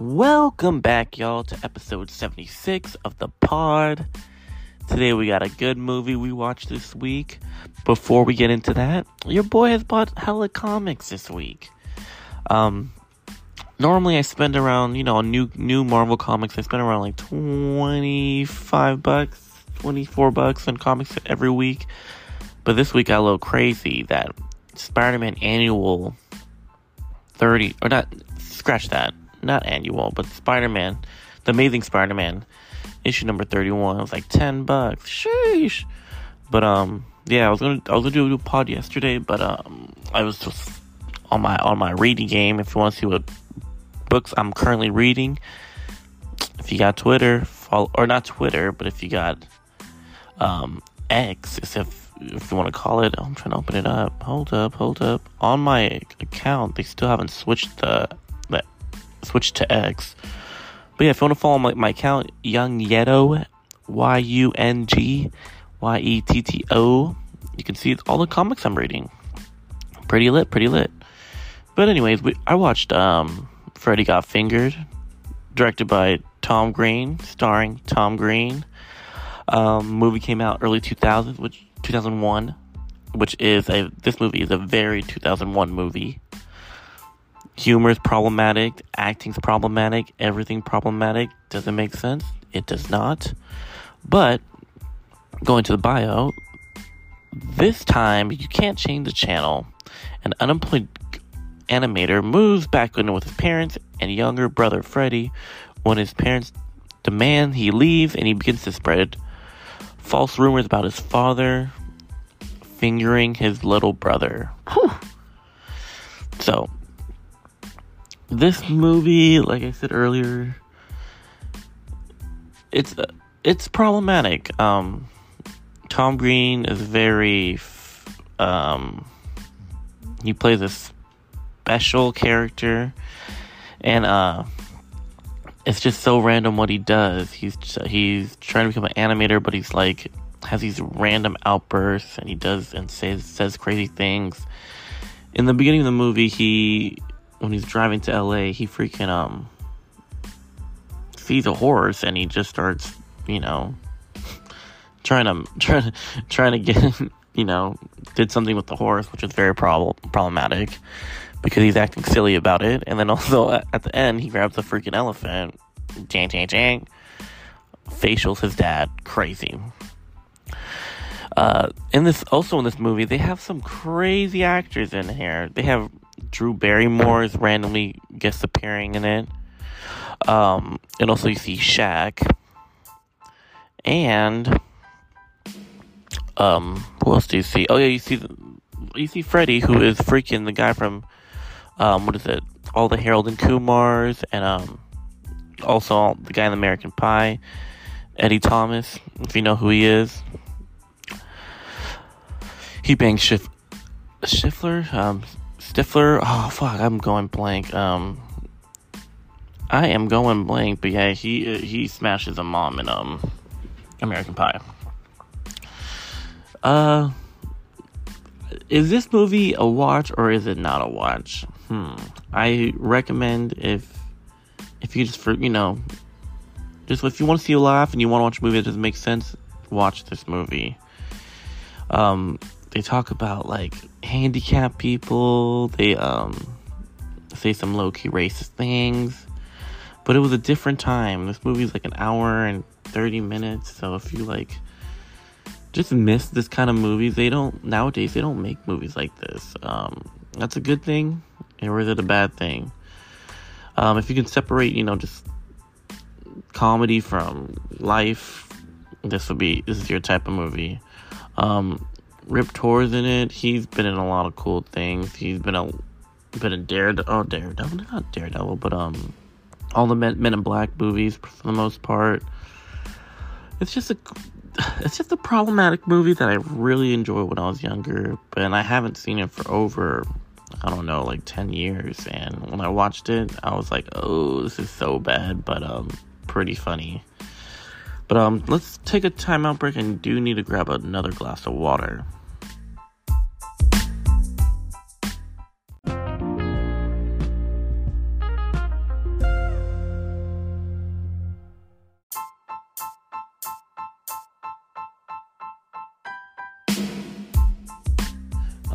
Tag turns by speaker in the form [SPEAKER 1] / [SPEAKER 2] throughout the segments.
[SPEAKER 1] Welcome back, y'all, to episode 76 of the pod. Today we got a good movie we watched this week. Before we get into that, your boy has bought hella comics this week. Um, normally I spend around, you know, new new Marvel comics. I spend around like 25 bucks, 24 bucks on comics every week. But this week got a little crazy that Spider-Man annual 30 or not scratch that not annual, but Spider Man, the Amazing Spider Man, issue number thirty one. It was like ten bucks. Sheesh. But um, yeah, I was gonna I was gonna do a pod yesterday, but um, I was just on my on my reading game. If you want to see what books I'm currently reading, if you got Twitter, follow or not Twitter, but if you got um X, if if you want to call it, I'm trying to open it up. Hold up, hold up. On my account, they still haven't switched the switch to X. But yeah, if you want to follow my, my account, Young Yetto, Y U N G Y E T T O, you can see all the comics I'm reading. Pretty lit, pretty lit. But anyways, we, I watched um, Freddy Got Fingered, directed by Tom Green, starring Tom Green. Um, movie came out early 2000s, which 2001, which is a this movie is a very 2001 movie humor is problematic, acting's problematic, everything problematic. Does it make sense? It does not. But going to the bio, this time you can't change the channel. An unemployed animator moves back in with his parents and younger brother Freddy when his parents demand he leaves and he begins to spread false rumors about his father fingering his little brother. Whew. So, this movie, like I said earlier, it's it's problematic. Um, Tom Green is very um, he plays a special character, and uh, it's just so random what he does. He's he's trying to become an animator, but he's like has these random outbursts, and he does and says says crazy things. In the beginning of the movie, he when he's driving to LA, he freaking um sees a horse and he just starts, you know, trying to trying to trying to get, you know, did something with the horse, which is very prob- problematic because he's acting silly about it. And then also at the end, he grabs a freaking elephant, jang jang jang, facials his dad, crazy. Uh, in this, also in this movie, they have some crazy actors in here. They have Drew Barrymore is randomly guest appearing in it. Um, and also you see Shaq. And um, who else do you see? Oh yeah, you see you see Freddy, who is freaking the guy from um, what is it? All the Harold and Kumars, and um, also the guy in American Pie, Eddie Thomas, if you know who he is. He bangs Schiff- Schiffler, um, Stifler. Oh fuck, I'm going blank. Um, I am going blank. But yeah, he he smashes a mom in um American Pie. Uh, is this movie a watch or is it not a watch? Hmm. I recommend if if you just for you know just if you want to see a laugh and you want to watch a movie that doesn't make sense, watch this movie. Um, they talk about like handicapped people. They um say some low key racist things. But it was a different time. This movie's like an hour and 30 minutes. So if you like just miss this kind of movies, they don't nowadays they don't make movies like this. Um that's a good thing or is it a bad thing? Um if you can separate, you know, just comedy from life, this would be this is your type of movie. Um Rip Torn's in it. He's been in a lot of cool things. He's been a been in Daredevil. Oh, Daredevil, not Daredevil, but um, all the Men, Men in Black movies for the most part. It's just a it's just a problematic movie that I really enjoyed when I was younger, but I haven't seen it for over I don't know like ten years. And when I watched it, I was like, oh, this is so bad, but um, pretty funny. But um, let's take a timeout break and do need to grab another glass of water.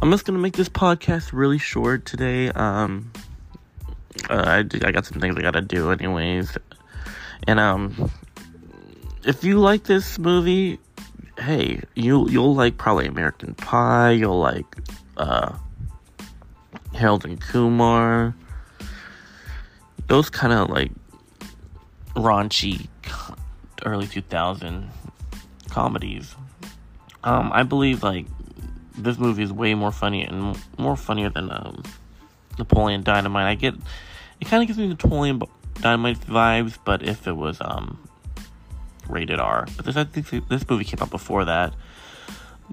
[SPEAKER 1] I'm just gonna make this podcast really short today. Um, uh, I, I got some things I gotta do, anyways, and um, if you like this movie, hey, you you'll like probably American Pie. You'll like uh, Harold and Kumar. Those kind of like raunchy early 2000 comedies. Um, I believe like this movie is way more funny and more funnier than um, Napoleon Dynamite. I get it kind of gives me Napoleon Dynamite vibes, but if it was um rated R. But this I think this movie came out before that.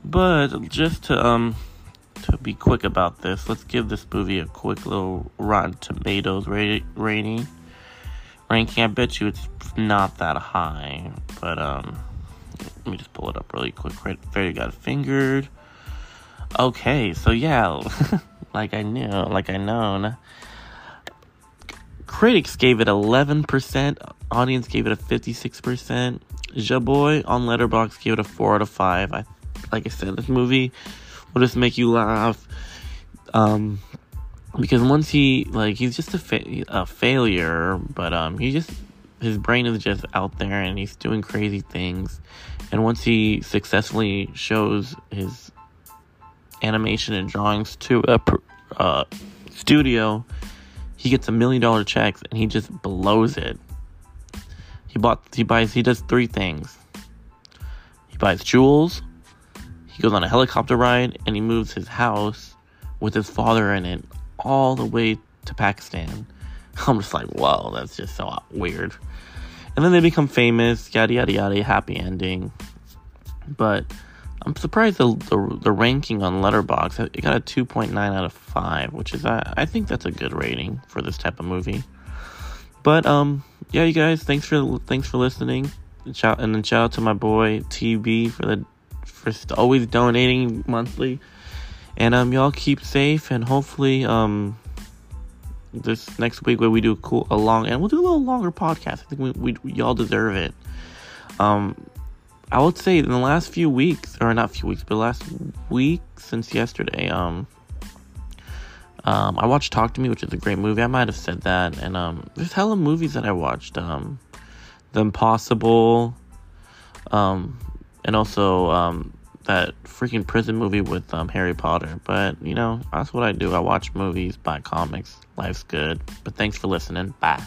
[SPEAKER 1] But just to um to be quick about this, let's give this movie a quick little Rotten Tomatoes rating ranking. I bet you it's not that high, but um, let me just pull it up really quick. Right, there you got fingered. Okay, so yeah, like I knew, like I known. Critics gave it 11%, audience gave it a 56%. Jaboy on Letterboxd gave it a 4 out of 5. I like I said, this movie will just make you laugh. Um, because once he like he's just a, fa- a failure, but um he just his brain is just out there and he's doing crazy things. And once he successfully shows his animation and drawings to a uh, studio, he gets a million dollar checks and he just blows it. He bought he buys he does three things. He buys jewels, he goes on a helicopter ride, and he moves his house with his father in it all the way to Pakistan. I'm just like, whoa, that's just so weird. And then they become famous, yada yada yada, happy ending. But I'm surprised the the, the ranking on Letterboxd it got a 2.9 out of 5, which is I, I think that's a good rating for this type of movie. But um yeah, you guys, thanks for thanks for listening. And shout and then shout out to my boy TB for the for always donating monthly. And um, y'all keep safe, and hopefully, um, this next week where we do a cool a long and we'll do a little longer podcast. I think we, we y'all deserve it. Um, I would say in the last few weeks, or not few weeks, but last week since yesterday, um, um, I watched Talk to Me, which is a great movie. I might have said that, and um, there's hella movies that I watched. Um, The Impossible, um, and also um, that freaking prison movie with um, Harry Potter. But, you know, that's what I do. I watch movies, buy comics. Life's good. But thanks for listening. Bye.